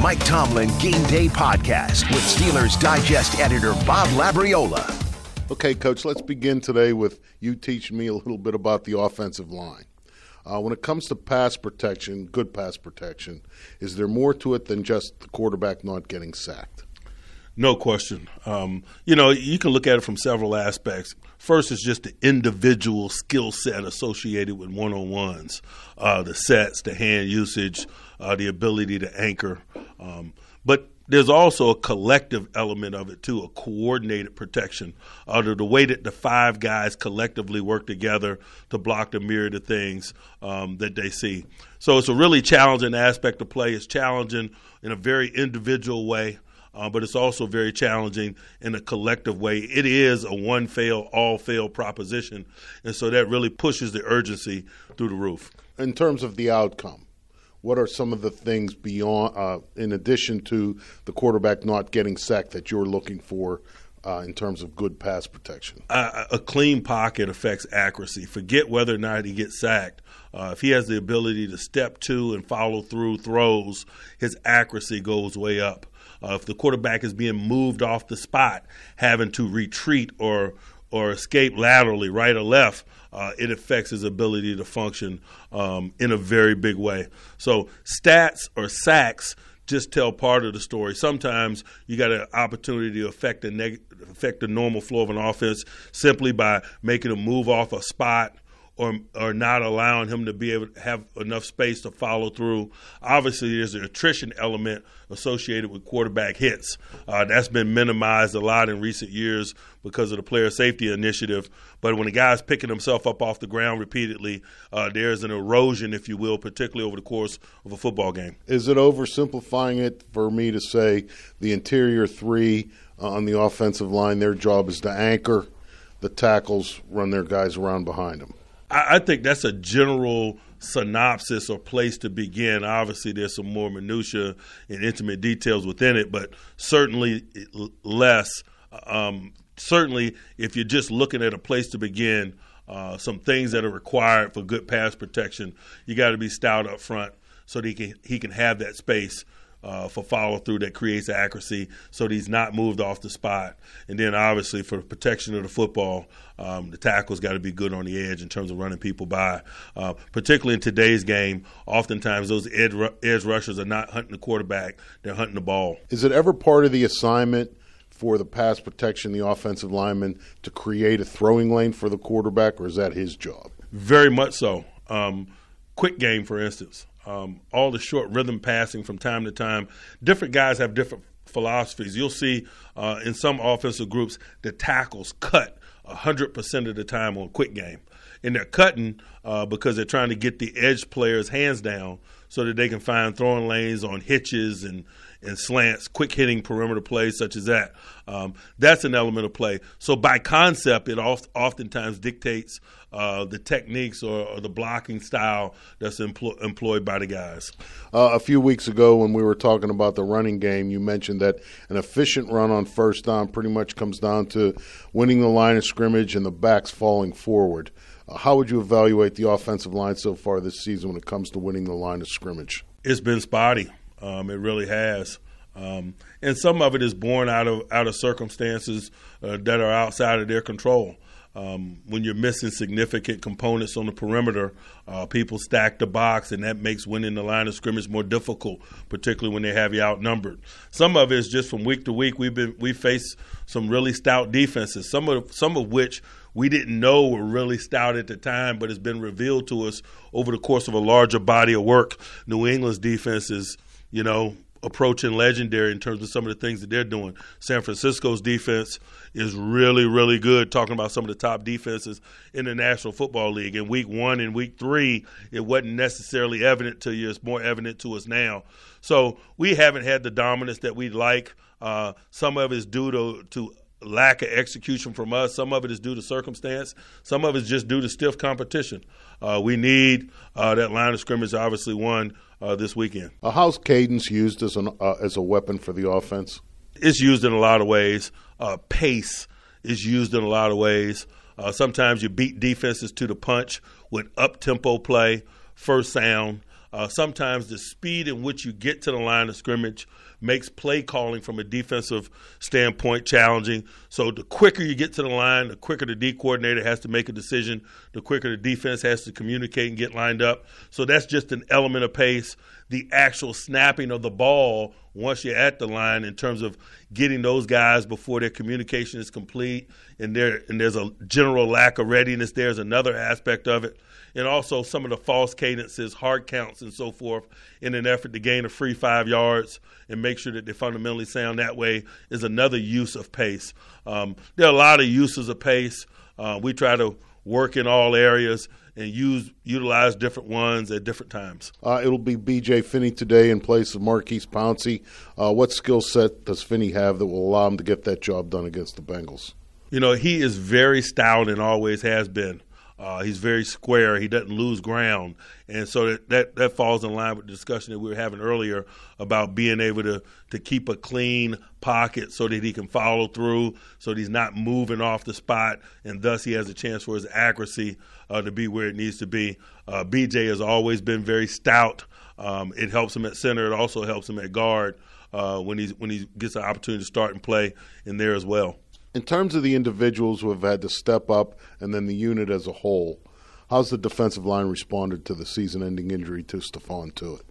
Mike Tomlin Game Day Podcast with Steelers Digest editor Bob Labriola. Okay, Coach, let's begin today with you teaching me a little bit about the offensive line. Uh, when it comes to pass protection, good pass protection, is there more to it than just the quarterback not getting sacked? No question. Um, you know, you can look at it from several aspects. First is just the individual skill set associated with one on ones, uh, the sets, the hand usage, uh, the ability to anchor. Um, but there's also a collective element of it too, a coordinated protection. Uh, the, way that the five guys collectively work together to block the myriad of things um, that they see. So it's a really challenging aspect of play. It's challenging in a very individual way uh, but it's also very challenging in a collective way. It is a one fail, all fail proposition, and so that really pushes the urgency through the roof. In terms of the outcome, what are some of the things beyond, uh, in addition to the quarterback not getting sacked, that you're looking for uh, in terms of good pass protection? Uh, a clean pocket affects accuracy. Forget whether or not he gets sacked. Uh, if he has the ability to step to and follow through throws, his accuracy goes way up. Uh, if the quarterback is being moved off the spot, having to retreat or or escape laterally, right or left, uh, it affects his ability to function um, in a very big way. So stats or sacks just tell part of the story. Sometimes you got an opportunity to affect the neg- affect the normal flow of an offense simply by making a move off a spot or or not allowing him to be able to have enough space to follow through. Obviously, there's an attrition element associated with quarterback hits. Uh, that's been minimized a lot in recent years because of the player safety initiative. But when a guy's picking himself up off the ground repeatedly, uh, there's an erosion, if you will, particularly over the course of a football game. Is it oversimplifying it for me to say the interior three on the offensive line, their job is to anchor? The tackles run their guys around behind them. I, I think that's a general synopsis or place to begin. Obviously, there's some more minutia and intimate details within it, but certainly less. Um, certainly, if you're just looking at a place to begin, uh, some things that are required for good pass protection, you got to be stout up front so that he can he can have that space uh, for follow through that creates accuracy so that he's not moved off the spot. And then obviously for protection of the football, um, the tackle's got to be good on the edge in terms of running people by. Uh, particularly in today's game, oftentimes those edge, edge rushers are not hunting the quarterback, they're hunting the ball. Is it ever part of the assignment? For the pass protection, the offensive lineman to create a throwing lane for the quarterback, or is that his job? Very much so. Um, quick game, for instance um, all the short rhythm passing from time to time. Different guys have different philosophies. You'll see uh, in some offensive groups the tackles cut 100% of the time on quick game. And they're cutting uh, because they're trying to get the edge players' hands down so that they can find throwing lanes on hitches and, and slants, quick hitting perimeter plays such as that. Um, that's an element of play. So by concept, it oft, oftentimes dictates uh, the techniques or, or, the blocking style that's empl- employed by the guys. Uh, a few weeks ago, when we were talking about the running game, you mentioned that an efficient run on first down pretty much comes down to winning the line of scrimmage and the backs falling forward. How would you evaluate the offensive line so far this season when it comes to winning the line of scrimmage? It's been spotty. Um, it really has. Um, and some of it is born out of out of circumstances uh, that are outside of their control. Um, when you're missing significant components on the perimeter, uh, people stack the box, and that makes winning the line of scrimmage more difficult, particularly when they have you outnumbered. Some of it is just from week to week. We've been we face some really stout defenses, some of some of which we didn't know were really stout at the time, but it's been revealed to us over the course of a larger body of work. New England's defense is, you know, approaching legendary in terms of some of the things that they're doing. San Francisco's defense is really, really good. Talking about some of the top defenses in the National Football League. In week one and week three, it wasn't necessarily evident to you. It's more evident to us now. So we haven't had the dominance that we'd like. Uh, some of it is due to, to lack of execution from us. Some of it is due to circumstance. Some of it is just due to stiff competition. Uh, we need uh, that line of scrimmage, obviously, one uh, this weekend. Uh, how's cadence used as, an, uh, as a weapon for the offense? It's used in a lot of ways. Uh, pace is used in a lot of ways. sometimes you beat defenses to the punch with up tempo play, first sound. Uh, sometimes the speed in which you get to the line of scrimmage makes play calling from a defensive standpoint challenging. So the quicker you get to the line, the quicker the D coordinator has to make a decision, the quicker the defense has to communicate and get lined up. So that's just an element of pace. The actual snapping of the ball once you're at the line in terms of getting those guys before their communication is complete and there and there's a general lack of readiness there's another aspect of it and also some of the false cadences hard counts and so forth in an effort to gain a free five yards and make sure that they fundamentally sound that way is another use of pace um, there are a lot of uses of pace uh, we try to work in all areas and use utilize different ones at different times. Uh, it'll be B.J. Finney today in place of Maurkice Pouncey. Uh, what skill set does Finney have that will allow him to get that job done against the Bengals? You know, he is very stout and always has been. Uh, he's very square. He doesn't lose ground, and so that, that that falls in line with the discussion that we were having earlier about being able to to keep a clean pocket so that he can follow through, so that he's not moving off the spot, and thus he has a chance for his accuracy uh, to be where it needs to be. Uh, BJ has always been very stout. Um, it helps him at center. It also helps him at guard uh, when he's when he gets an opportunity to start and play in there as well in terms of the individuals who have had to step up and then the unit as a whole, how's the defensive line responded to the season ending injury to Stephon Tuitt?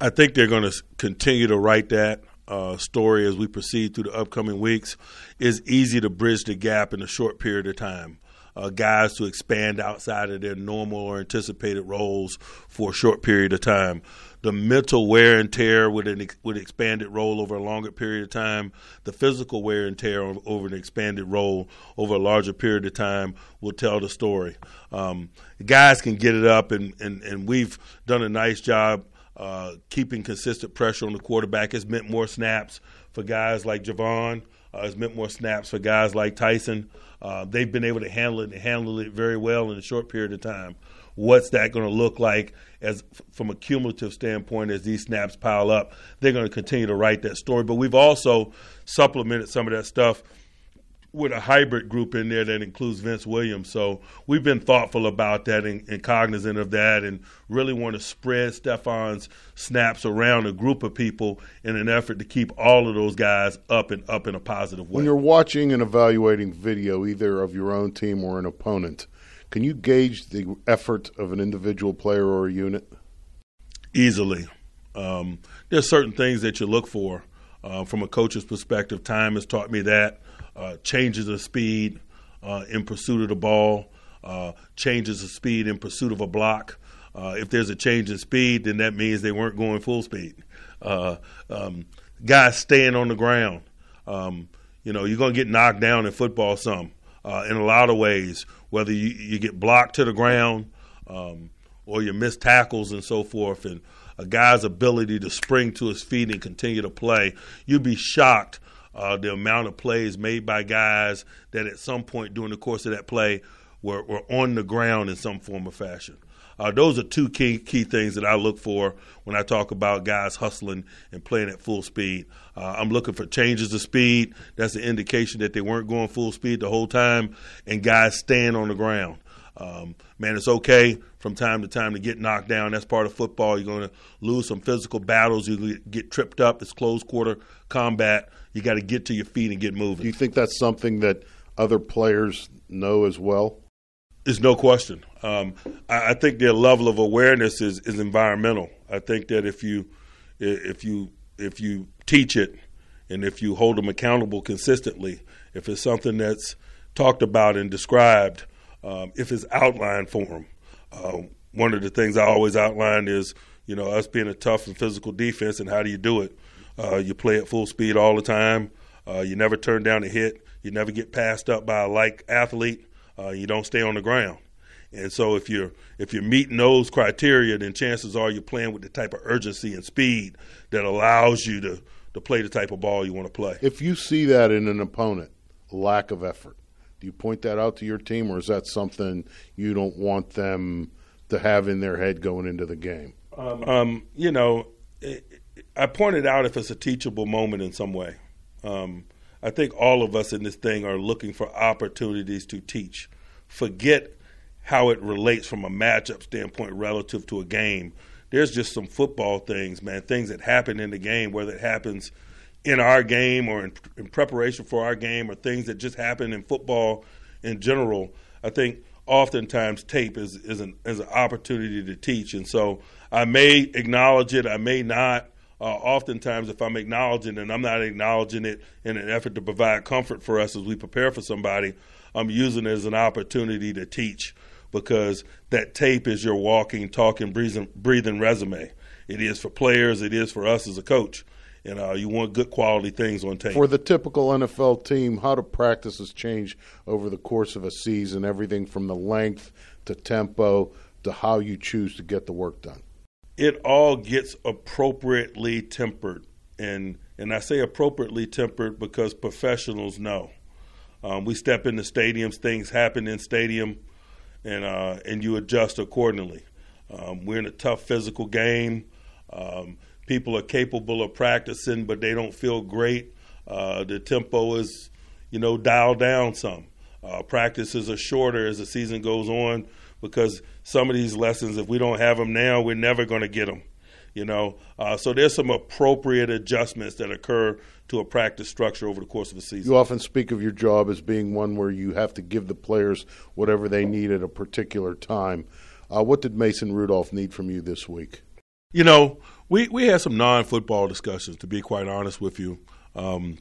I think they're going to continue to write that uh, story as we proceed through the upcoming weeks. It's easy to bridge the gap in a short period of time. Uh, guys to expand outside of their normal or anticipated roles for a short period of time the mental wear and tear with an with expanded role over a longer period of time, the physical wear and tear over an expanded role over a larger period of time will tell the story. Um, guys can get it up, and, and, and we've done a nice job uh, keeping consistent pressure on the quarterback. It's meant more snaps for guys like Javon. Uh, it's meant more snaps for guys like Tyson. Uh, they've been able to handle it and handle it very well in a short period of time what's that going to look like as from a cumulative standpoint as these snaps pile up. They're going to continue to write that story, but we've also supplemented some of that stuff with a hybrid group in there that includes Vince Williams. So we've been thoughtful about that and, and cognizant of that and really want to spread Stephon's snaps around a group of people in an effort to keep all of those guys up and up in a positive way. When you're watching and evaluating video, either of your own team or an opponent, can you gauge the effort of an individual player or a unit? Easily. Um, there's certain things that you look for uh, from a coach's perspective. Time has taught me that. Uh, changes of speed uh, in pursuit of the ball, uh, changes of speed in pursuit of a block. Uh, if there's a change in speed, then that means they weren't going full speed. Uh, um, guys staying on the ground. Um, you know, you're going to get knocked down in football some in a lot of ways, whether you, you get blocked to the ground um, or you miss tackles and so forth, and a guy's ability to spring to his feet and continue to play, you'd be shocked uh, the amount of plays made by guys that at some point during the course of that play were, were on the ground in some form or fashion. Uh, those are two key key things that I look for when I talk about guys hustling and playing at full speed. Uh, I'm looking for changes of speed. That's an indication that they weren't going full speed the whole time, and guys staying on the ground. Um, man, it's okay from time to time to get knocked down. That's part of football. You're going to lose some physical battles. You get tripped up. It's close quarter combat. You got to get to your feet and get moving. Do you think that's something that other players know as well? There's no question. Um, I, I, think their level of awareness is, is environmental. I think that if you if you if you teach it and if you hold them accountable consistently, if it's something that's talked about and described, um, if it's outlined for them. Uh, one of the things I always outline is, you know, us being a tough and physical defense, and how do you do it? Uh, you play at full speed all the time. Uh, you never turn down a hit. You never get passed up by a like athlete uh, you don't stay on the ground. And so if you're if you're meeting those criteria, then chances are you're playing with the type of urgency and speed that allows you to to play the type of ball you want to play. If you see that in an opponent, lack of effort, do you point that out to your team, or is that something you don't want them to have in their head going into the game? Um, um, you know, I pointed out if it's a teachable moment in some way. Um, I think all of us in this thing are looking for opportunities to teach. Forget how it relates from a matchup standpoint relative to a game. there's just some football things, man, things that happen in the game, whether it happens in our game or in, in preparation for our game or things that just happen in football in general. I think oftentimes tape is is an is an opportunity to teach, and so I may acknowledge it, I may not. Uh, oftentimes, if I'm acknowledging and I'm not acknowledging it in an effort to provide comfort for us as we prepare for somebody, I'm using it as an opportunity to teach because that tape is your walking, talking, breathing, breathing resume. It is for players, it is for us as a coach. And uh, you want good quality things on tape. For the typical NFL team, how do practices change over the course of a season? Everything from the length to tempo to how you choose to get the work done. It all gets appropriately tempered, and and I say appropriately tempered because professionals know. Um, we step into stadiums, things happen in stadium and uh, and you adjust accordingly. Um, we're in a tough physical game. Um, people are capable of practicing, but they don't feel great. Uh, the tempo is, you know, dialed down some. Uh, practices are shorter as the season goes on because some of these lessons, if we don't have them now, we're never going to get them. You know, uh, so there's some appropriate adjustments that occur to a practice structure over the course of a season. You often speak of your job as being one where you have to give the players whatever they need at a particular time. Uh, what did Mason Rudolph need from you this week? You know, we, we had some non football discussions, to be quite honest with you. Um,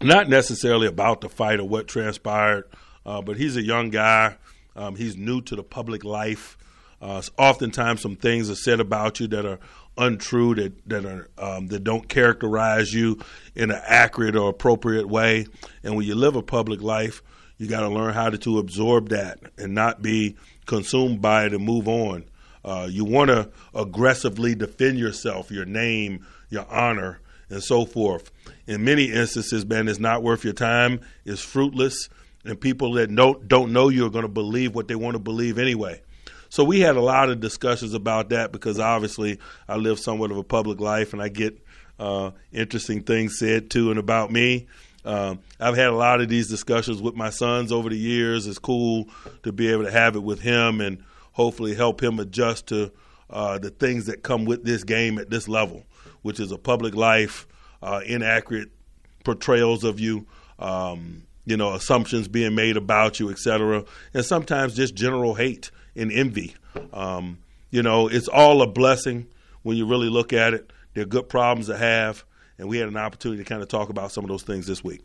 not necessarily about the fight or what transpired, uh, but he's a young guy. Um, he's new to the public life. Uh, oftentimes, some things are said about you that are untrue that that are um, that don't characterize you in an accurate or appropriate way. And when you live a public life, you got to learn how to, to absorb that and not be consumed by it and move on. Uh, you want to aggressively defend yourself, your name, your honor, and so forth. In many instances, man, it's not worth your time. It's fruitless, and people that don't don't know you are going to believe what they want to believe anyway. So we had a lot of discussions about that because obviously I live somewhat of a public life and I get uh, interesting things said to and about me. Um, I've had a lot of these discussions with my sons over the years. It's cool to be able to have it with him and hopefully help him adjust to uh, the things that come with this game at this level, which is a public life, uh, inaccurate portrayals of you, um, you know, assumptions being made about you, et cetera, and sometimes just general hate and envy. Um, you know, it's all a blessing when you really look at it. They're good problems to have, and we had an opportunity to kind of talk about some of those things this week.